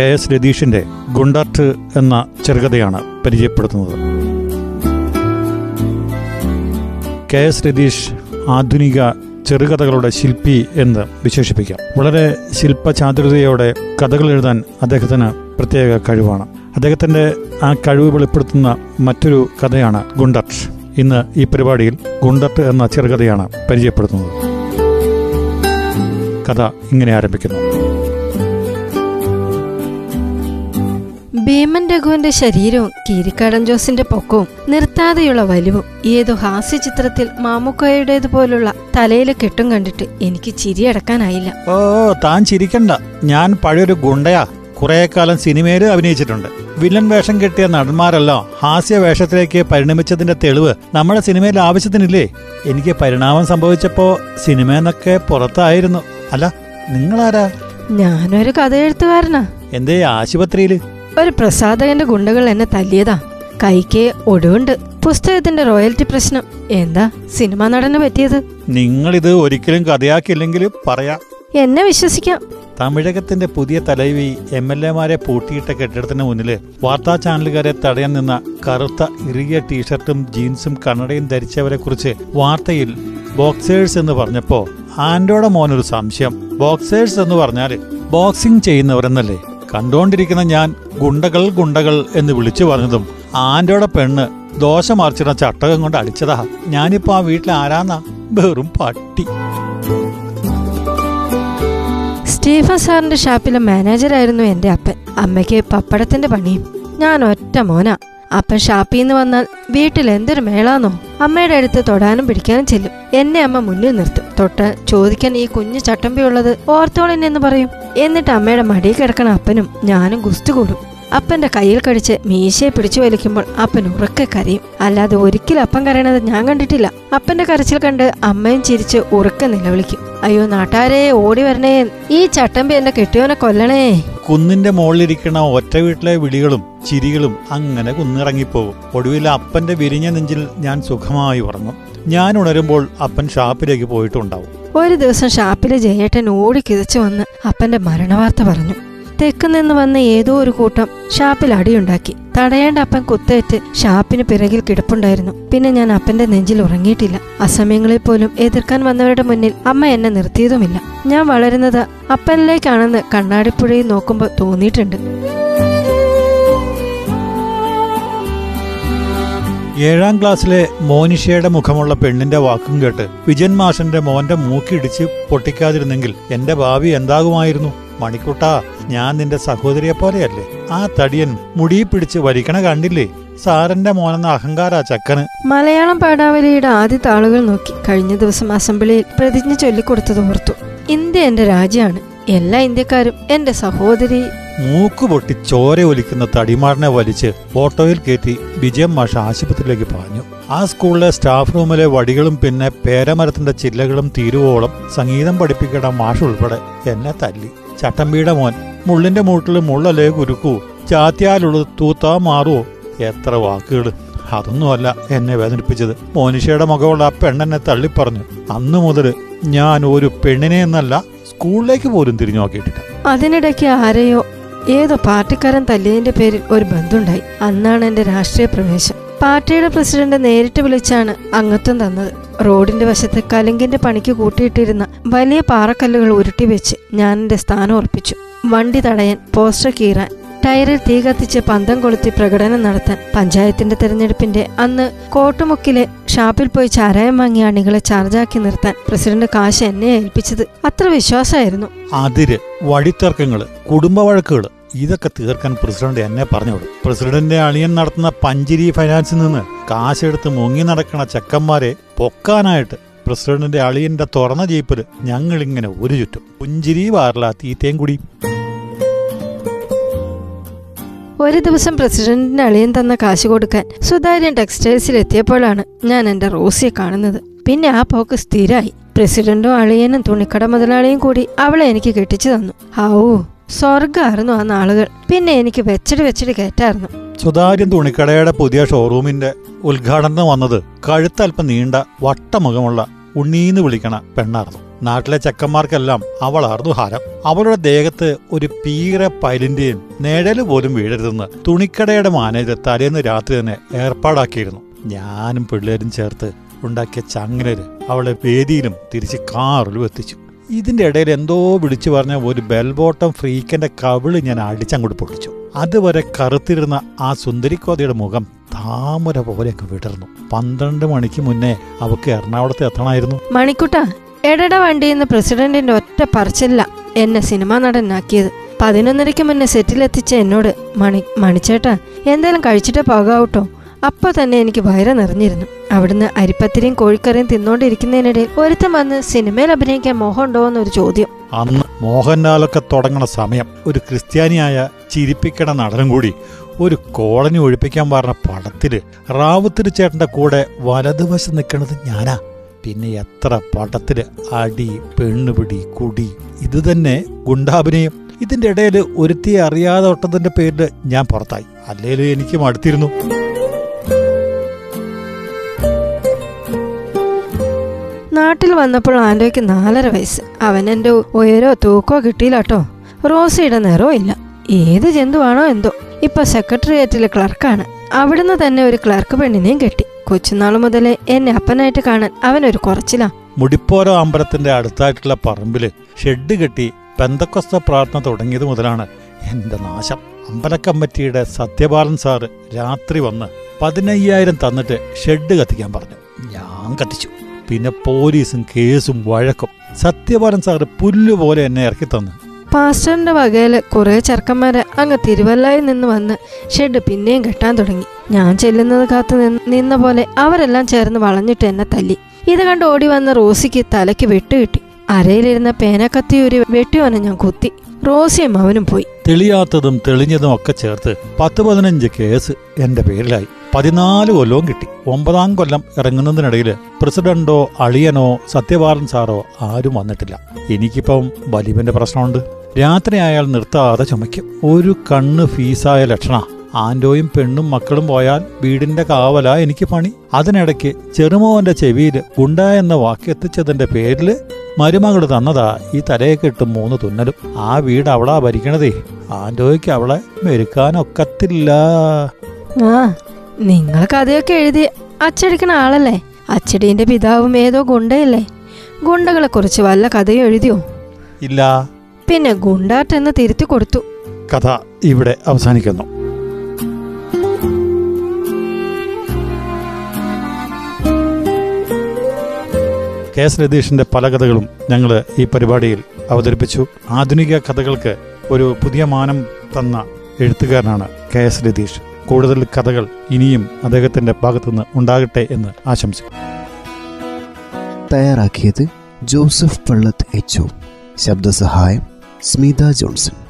K S രതീഷിന്റെ Gundert എന്ന ചെറുകഥയാണ് പരിചയപ്പെടുത്തുന്നത്. K S Ratheesh ആധുനിക ചെറുകഥകളുടെ ശില്പി എന്ന് വിശേഷിപ്പിക്കാം. വളരെ ശില്പചാതുരതയോടെ കഥകൾ എഴുതാൻ അദ്ദേഹത്തിന് പ്രത്യേക കഴിവാണ്. അദ്ദേഹത്തിന്റെ ആ കഴിവ് വെളിപ്പെടുത്തുന്ന മറ്റൊരു കഥയാണ് ഗുണ്ടർട്ട്. ഇന്ന് ഈ പരിപാടിയിൽ ഗുണ്ടർട്ട് എന്ന ചെറുകഥയാണ് പരിചയപ്പെടുത്തുന്നത്. കഥ ഇങ്ങനെ ആരംഭിക്കുന്നു. ഭീമൻ രഘുവിന്റെ ശരീരവും കീരിക്കാടൻ ജോസിന്റെ പൊക്കവും നിർത്താതെയുള്ള വലിവും ഏതോ ഹാസ്യ ചിത്രത്തിൽ മാമുക്കോയുടേതുപോലുള്ള തലയിലെ കെട്ടും കണ്ടിട്ട് എനിക്ക് ചിരിയടക്കാനായില്ല ഓ താൻ ചിരിക്കണ്ട. ഞാൻ പഴയൊരു ഗുണ്ടയാ. കുറെ കാലം സിനിമയിൽ അഭിനയിച്ചിട്ടുണ്ട്. വില്ലൻ വേഷം കിട്ടിയ നടന്മാരെല്ലാം ഹാസ്യ വേഷത്തിലേക്ക് പരിണമിച്ചതിന്റെ തെളിവ് നമ്മുടെ സിനിമയിൽ ആവശ്യത്തിനില്ലേ? എനിക്ക് പരിണാമം സംഭവിച്ചപ്പോ സിനിമ എന്നൊക്കെ പുറത്തായിരുന്നു. അല്ല നിങ്ങളാരാ? ഞാനൊരു കഥ എഴുത്തുകാരനാ എന്തേ ആശുപത്രിയിൽ? ഒരു പ്രസാധകന്റെ ഗുണ്ടകൾ എന്നെ തല്ലിയതാ. കൈക്ക് ഒടുവുണ്ട്. പുസ്തകത്തിന്റെ റോയൽറ്റി പ്രശ്നം. എന്താ സിനിമാ നടന് പറ്റിയത്? നിങ്ങൾ ഇത് ഒരിക്കലും കഥയാക്കില്ലെങ്കിൽ പറയാം. എന്നെ വിശ്വസിക്കാം. തമിഴകത്തിന്റെ പുതിയ തലവി എം എൽ എമാരെ പൂട്ടിയിട്ട കെട്ടിടത്തിന് മുന്നിൽ വാർത്താ ചാനലുകാരെ തടയാൻ നിന്ന കറുത്ത ഇറുകിയ ടീഷർട്ടും ജീൻസും കണ്ണടയും ധരിച്ചവരെ കുറിച്ച് വാർത്തയിൽ ബോക്സേഴ്സ് എന്ന് പറഞ്ഞപ്പോ ആൻഡോടെ മോനൊരു സംശയം. ബോക്സേഴ്സ് എന്ന് പറഞ്ഞാൽ ബോക്സിംഗ് ചെയ്യുന്നവരെന്നല്ലേ? കണ്ടോണ്ടിരിക്കുന്ന ഞാൻ ഗുണ്ടകൾ ഗുണ്ടകൾ എന്ന് വിളിച്ചു പറഞ്ഞതും ആന്റോടെ പെണ്ണ് ദോശ മറിച്ചിട ചട്ടകം കൊണ്ട് അടിച്ചതാ. ഞാനിപ്പോ ആ വീട്ടിൽ ആരാന്നാ? വെറും പട്ടി. സ്റ്റീഫൻ സാറിന്റെ ഷാപ്പിലെ മാനേജറായിരുന്നു എന്റെ അപ്പൻ. അമ്മയ്ക്ക് പപ്പടത്തിന്റെ പണിയും. ഞാൻ ഒറ്റ മോനാ. അപ്പൻ ഷാപ്പിന്ന് വന്നാൽ വീട്ടിൽ എന്തൊരു മേളാന്നോ? അമ്മയുടെ അടുത്ത് തൊടാനും പിടിക്കാനും ചെല്ലും. എന്നെ അമ്മ മുന്നിൽ നിർത്തും. തൊട്ട് ചോദിക്കാൻ ഈ കുഞ്ഞു ചട്ടമ്പിയുള്ളത് ഓർത്തോളിനെന്ന് പറയും. എന്നിട്ട് അമ്മയുടെ മടിയിൽ കിടക്കണ അപ്പനും ഞാനും ഗുസ്തു കൂടും. അപ്പന്റെ കയ്യിൽ കടിച്ച് മീശയെ പിടിച്ചു വലിക്കുമ്പോൾ അപ്പൻ ഉറക്കെ കരയും. അല്ലാതെ ഒരിക്കലും അപ്പൻ കരയണത് ഞാൻ കണ്ടിട്ടില്ല. അപ്പന്റെ കരച്ചിൽ കണ്ട് അമ്മയും ചിരിച്ച് ഉറക്കെ നിലവിളിക്കും. അയ്യോ നാട്ടാരെ ഓടി വരണേ. ഈ ചട്ടമ്പി എന്നെ കെട്ടിയോനെ കൊല്ലണേ. കുന്നിന്റെ മുകളിലിരിക്കണ ഒറ്റ വീട്ടിലെ വിളികളും ചിരികളും അങ്ങനെ കുന്നിറങ്ങിപ്പോകും ഒടുവിൽ അപ്പന്റെ വിരിഞ്ഞ നെഞ്ചിൽ ഞാൻ സുഖമായി ഉറങ്ങും. ഞാൻ ഉണരുമ്പോൾ അപ്പൻ ഷാപ്പിലേക്ക് പോയിട്ടുണ്ടാവും. ഒരു ദിവസം ഷാപ്പിലെ ജയേട്ടൻ ഓടി കിതച്ചു വന്ന് അപ്പന്റെ മരണവാർത്ത പറഞ്ഞു. തെക്ക് നിന്ന് വന്ന ഏതോ ഒരു കൂട്ടം ഷാപ്പിൽ അടിയുണ്ടാക്കി. തടയേണ്ട അപ്പൻ കുത്തേറ്റ് ഷാപ്പിന് പിറകിൽ കിടപ്പുണ്ടായിരുന്നു. പിന്നെ ഞാൻ അപ്പന്റെ നെഞ്ചിൽ ഉറങ്ങിയിട്ടില്ല. അസമയങ്ങളിൽ പോലും എതിർക്കാൻ വന്നവരുടെ മുന്നിൽ അമ്മ എന്നെ നിർത്തിയതുമില്ല. ഞാൻ വളരുന്നത് അപ്പനിലേക്കാണെന്ന് കണ്ണാടിപ്പുഴയിൽ നോക്കുമ്പോൾ തോന്നിയിട്ടുണ്ട്. ഏഴാം ക്ലാസ്സിലെ മോനിഷയുടെ മുഖമുള്ള പെണ്ണിന്റെ വാക്കും കേട്ട് വിജയൻ മാഷന്റെ മോന്റെ മൂക്കിടിച്ച് പൊട്ടിക്കാതിരുന്നെങ്കിൽ എന്റെ ഭാവി എന്താകുമായിരുന്നു? മണിക്കുട്ടാ ഞാൻ നിന്റെ സഹോദരിയെ പോലെയല്ലേ? ആ തടിയൻ മുടി പിടിച്ച് വലിക്കണ കണ്ടില്ലേ? സാറിന്റെ മോനെന്ന അഹങ്കാര ചക്കന്. മലയാളം പാടാവലിയുടെ ആദ്യത്തെ താളുകൾ നോക്കി കഴിഞ്ഞ ദിവസം അസംബ്ലിയിൽ പ്രതിജ്ഞ ചൊല്ലിക്കൊടുത്തത് ഓർത്തു. ഇന്ത്യ എന്റെ രാജ്യമാണ്. എല്ലാ ഇന്ത്യക്കാരും എന്റെ സഹോദരി. മൂക്ക് പൊട്ടി ചോര ഒലിക്കുന്ന തടിമാറിനെ വലിച്ച് ഓട്ടോയിൽ കയറ്റി വിജയം മാഷ ആശുപത്രിയിലേക്ക് പറഞ്ഞു ആ സ്കൂളിലെ സ്റ്റാഫ് റൂമിലെ വടികളും പിന്നെ പേരമരത്തിന്റെ ചില്ലകളും തീരുവോളം സംഗീതം പഠിപ്പിക്കേണ്ട മാഷ് ഉൾപ്പെടെ എന്നെ തല്ലി. ചട്ടമ്പിയുടെ മോൻ. മുള്ളിന്റെ മൂട്ടിൽ മുള്ളലേ കുരുക്കൂ. ചാത്തിയാലുള്ളത് തൂത്താ മാറുവോ എത്ര വാക്കുകൾ. അതൊന്നുമല്ല എന്നെ വേദനിപ്പിച്ചത്. മോനിഷയുടെ മുഖമുള്ള ആ പെണ്ണെന്നെ തള്ളിപ്പറഞ്ഞു. അന്നു മുതൽ ഞാൻ ഒരു പെണ്ണിനെ എന്നല്ല സ്കൂളിലേക്ക് പോലും തിരിഞ്ഞു നോക്കിയിട്ടില്ല. അതിനിടയ്ക്ക് ആരെയോ ഏതോ പാർട്ടിക്കാരൻ തല്ലിയതിന്റെ പേരിൽ ഒരു ബന്ധുണ്ടായി. അന്നാണ് എന്റെ രാഷ്ട്രീയ പ്രവേശം. പാർട്ടിയുടെ പ്രസിഡന്റ് നേരിട്ട് വിളിച്ചാണ് അംഗത്വം തന്നത്. റോഡിന്റെ വശത്ത് കലുങ്കിന്റെ പണിക്ക് കൂട്ടിയിട്ടിരുന്ന വലിയ പാറക്കല്ലുകൾ ഉരുട്ടി വെച്ച് ഞാൻ എന്റെ സ്ഥാനം ഉറപ്പിച്ചു. വണ്ടി തടയാൻ പോസ്റ്റർ കീറാൻ ടയറിൽ തീ കത്തിച്ച് പന്തം കൊളുത്തി പ്രകടനം നടത്താൻ പഞ്ചായത്തിന്റെ തെരഞ്ഞെടുപ്പിന്റെ അന്ന് കോട്ടുമുക്കിലെ ഷാപ്പിൽ പോയി ചാരായം വാങ്ങിയ അണികളെ ചാർജാക്കി നിർത്താൻ പ്രസിഡന്റ് കാശ് എന്നെ ഏൽപ്പിച്ചത്. അത്ര വിശ്വാസമായിരുന്നു. അതിര് വഴിത്തർക്കങ്ങൾ കുടുംബ വഴക്കുകൾ ഇതൊക്കെ തീർക്കാൻ പ്രസിഡന്റ് എന്നെ പറഞ്ഞോളൂ. പ്രസിഡന്റിന്റെ അളിയൻ നടത്തുന്ന പഞ്ചിരി ഫൈനാൻസിൽ നിന്ന് കാശെടുത്ത് മുങ്ങി നടക്കണ ചെക്കന്മാരെ പൊക്കാനായിട്ട് പ്രസിഡന്റിന്റെ അളിയന്റെ തുറന്ന ജീപ്പിൽ ഞങ്ങളിങ്ങനെ ഒരു ചുറ്റും. പുഞ്ചിരി വാറില തീറ്റയും കൂടി. ഒരു ദിവസം പ്രസിഡന്റിന്റെ അളിയൻ തന്ന കാശ് കൊടുക്കാൻ സുതാര്യൻ ടെക്സ്റ്റൈൽസിൽ എത്തിയപ്പോഴാണ് ഞാൻ എന്റെ റോസിയെ കാണുന്നത്. പിന്നെ ആ പോക്ക് സ്ഥിരമായി പ്രസിഡന്റും അളിയനും തുണിക്കട മുതലാളിയും കൂടി അവളെ എനിക്ക് കെട്ടിച്ചു തന്നു. ഔ. സ്വർഗമായിരുന്നു ആ നാളുകൾ. പിന്നെ എനിക്ക് വെച്ചടി വെച്ചടി കയറ്റായിരുന്നു. സുതാര്യൻ തുണിക്കടയുടെ പുതിയ ഷോറൂമിന്റെ ഉദ്ഘാടനം വന്നത് കഴുത്തല്പം നീണ്ട വട്ടമുഖമുള്ള ഉണ്ണീന്ന് വിളിക്കണ പെണ്ണായിരുന്നു. നാട്ടിലെ ചെക്കന്മാർക്കെല്ലാം അവളായിരുന്നു ഹാരം. അവളുടെ ദേഹത്ത് ഒരു പീറ പൈലിന്റെയും നിഴൽ പോലും വീഴരുതെന്ന് തുണിക്കടയുടെ മാനേജർ തലേന്ന് രാത്രി തന്നെ ഏർപ്പാടാക്കിയിരുന്നു. ഞാനും പിള്ളേരും ചേർത്ത് ഉണ്ടാക്കിയ ചങ്ങലര് അവളെ വേദിയിലും തിരിച്ച് കാറിലും എത്തിച്ചു. ഇതിന്റെ ഇടയിൽ എന്തോ വിളിച്ചു പറഞ്ഞ ഒരു ബെൽബോട്ടം ഫ്രീക്കന്റെ കവിൾ ഞാൻ അടിച്ചങ്ങോട്ട് പൊട്ടിച്ചു. അതുവരെ കറുത്തിരുന്ന ആ സുന്ദരിക്കോതയുടെ മുഖം താമര പോലെയൊക്കെ വിടർന്നു. പന്ത്രണ്ട് മണിക്ക് മുന്നേ അവക്ക് എറണാകുളത്ത് എത്തണമായിരുന്നു. മണിക്കുട്ട എടട എന്ന പ്രസിഡന്റിന്റെ ഒറ്റ പറച്ചില്ല എന്നെ സിനിമാ നടനാക്കിയത്. പതിനൊന്നരയ്ക്ക് മുന്നേ സെറ്റിലെത്തിച്ച എന്നോട് മണി മണിച്ചേട്ടാ എന്തേലും കഴിച്ചിട്ടേ പോകാവട്ടോ? അപ്പൊ തന്നെ എനിക്ക് വയറ നിറഞ്ഞിരുന്നു. അവിടുന്ന് അരിപ്പത്തിരിയും കോഴിക്കറിയും തിന്നോണ്ടിരിക്കുന്നതിനിടയിൽ ഒരുത്തം വന്ന് സിനിമയിൽ അഭിനയിക്കാൻ മോഹമുണ്ടോ എന്നൊരു ചോദ്യം. അന്ന് മോഹൻലാലൊക്കെ തുടങ്ങണ സമയം ഒരു ക്രിസ്ത്യാനിയായ ചിരിപ്പിക്കണ നടനും കൂടി ഒരു കോളനി ഒഴിപ്പിക്കാൻ പറഞ്ഞ പടത്തിൽ റാവുത്തിരി ചേട്ടന്റെ കൂടെ വലതുവശം നിൽക്കണത് ഞാനാ. പിന്നെ എത്ര പടത്തിൽ അടി പെണ്ണുപിടി കുടി ഇത് തന്നെ ഗുണ്ടാഭിനയം. ഇതിന്റെ ഇടയിൽ ഒരുത്തിയെ അറിയാതെ ഒട്ടതിന്റെ പേരിൽ ഞാൻ പുറത്തായി. അല്ലേലും എനിക്കും മടുത്തിരുന്നു നാട്ടിൽ വന്നപ്പോൾ ആൻഡോയ്ക്ക് നാലര വയസ്സ്. അവൻ എന്റെ ഉയരോ തൂക്കോ കിട്ടിയില്ല കേട്ടോ റോസയുടെ നിറവും ഇല്ല. ഏത് ജന്തുവാണോ എന്തോ. ഇപ്പൊ സെക്രട്ടേറിയറ്റിലെ ക്ലർക്കാണ്. അവിടുന്ന് തന്നെ ഒരു ക്ലർക്ക് പെണ്ണിനെയും കെട്ടി. കൊച്ചുനാൾ മുതലേ എന്നെ അപ്പനായിട്ട് കാണാൻ അവനൊരു കുറച്ചിലാ. മുടിപ്പോരോ അമ്പലത്തിന്റെ അടുത്തായിട്ടുള്ള പറമ്പിൽ ഷെഡ് കെട്ടി പെന്തക്കൊസ്ത പ്രാർത്ഥന തുടങ്ങിയത് മുതലാണ് എന്റെ നാശം. അമ്പലക്കമ്മിറ്റിയുടെ സത്യപാലൻ സാറ് രാത്രി വന്ന് പതിനയ്യായിരം തന്നിട്ട് ഷെഡ് കത്തിക്കാൻ പറഞ്ഞു. ഞാൻ കത്തിച്ചു. പിന്നെ പോലീസും കേസും വഴക്കും. സത്യപാലൻ സാറ് പുല്ലുപോലെ എന്നെ ഇറക്കി തന്നു. പാസ്റ്ററിന്റെ വകയിൽ കുറെ ചെറുക്കന്മാര് അങ്ങ് തിരുവല്ലായിൽ നിന്ന് വന്ന് ഷെഡ് പിന്നെയും കെട്ടാൻ തുടങ്ങി. ഞാൻ ചെല്ലുന്നത് കാത്തു നിന്ന് പോലെ അവരെല്ലാം ചേർന്ന് വളഞ്ഞിട്ട് എന്നെ തല്ലി. ഇത് കണ്ട് ഓടി വന്ന റോസിക്ക് തലയ്ക്ക് വെട്ട് കിട്ടി അരയിലിരുന്ന വെട്ടി വെട്ടിയോനെ ഞാൻ കുത്തി. റോസിയും അവനും പോയി. തെളിയാത്തതും തെളിഞ്ഞതും ഒക്കെ ചേർത്ത് പത്ത് പതിനഞ്ച് കേസ് എന്റെ പേരിലായി. പതിനാല് കൊല്ലവും കിട്ടി. ഒമ്പതാം കൊല്ലം ഇറങ്ങുന്നതിനിടയിൽ പ്രസിഡന്റോ അളിയനോ സത്യപാലൻ സാറോ ആരും വന്നിട്ടില്ല. എനിക്കിപ്പം ബലീബിന്റെ പ്രശ്നമുണ്ട്. രാത്രി അയാൾ നിർത്താതെ ചുമയ്ക്കും. ഒരു കണ്ണ് ഫീസായ ലക്ഷണ. ആന്റോയും പെണ്ണും മക്കളും പോയാൽ വീടിന്റെ കാവല എനിക്ക് പണി. അതിനിടയ്ക്ക് ചെറുമോന്റെ ചെവിയിൽ ഗുണ്ട എന്ന വാക്ക് പേരിൽ മരുമകൾ തന്നതാ ഈ തലയൊക്കെ ഇട്ട് മൂന്ന് തുന്നലും. ആ വീട് അവളാ ഭരിക്കണതേ. ആന്റോയ്ക്ക് അവളെ മെരുക്കാനൊക്കത്തില്ല. ആ നിങ്ങൾ കഥയൊക്കെ എഴുതി അച്ചടിക്കണ ആളല്ലേ? അച്ചടീന്റെ പിതാവും ഏതോ ഗുണ്ടയല്ലേ? ഗുണ്ടകളെ കുറിച്ച് വല്ല കഥയും എഴുതിയോ? ഇല്ല. പിന്നെ ഗുണ്ടാട്ടെന്ന് തിരുത്തി കൊടുത്തു. കഥ ഇവിടെ അവസാനിക്കുന്നു. കെ എസ് രതീഷിന്റെ പല കഥകളും ഞങ്ങൾ ഈ പരിപാടിയിൽ അവതരിപ്പിച്ചു. ആധുനിക കഥകൾക്ക് ഒരു പുതിയ മാനം തന്ന എഴുത്തുകാരനാണ് കെ എസ് രതീഷ്. കൂടുതൽ കഥകൾ ഇനിയും അദ്ദേഹത്തിന്റെ ഭാഗത്തുനിന്ന് ഉണ്ടാകട്ടെ എന്ന് ആശംസിക്കുന്നു. തയ്യാറാക്കിയത് ജോസഫ് പള്ളത്ത് എച്ച് ശബ്ദസഹായം സ്മിത ജോൺസൺ.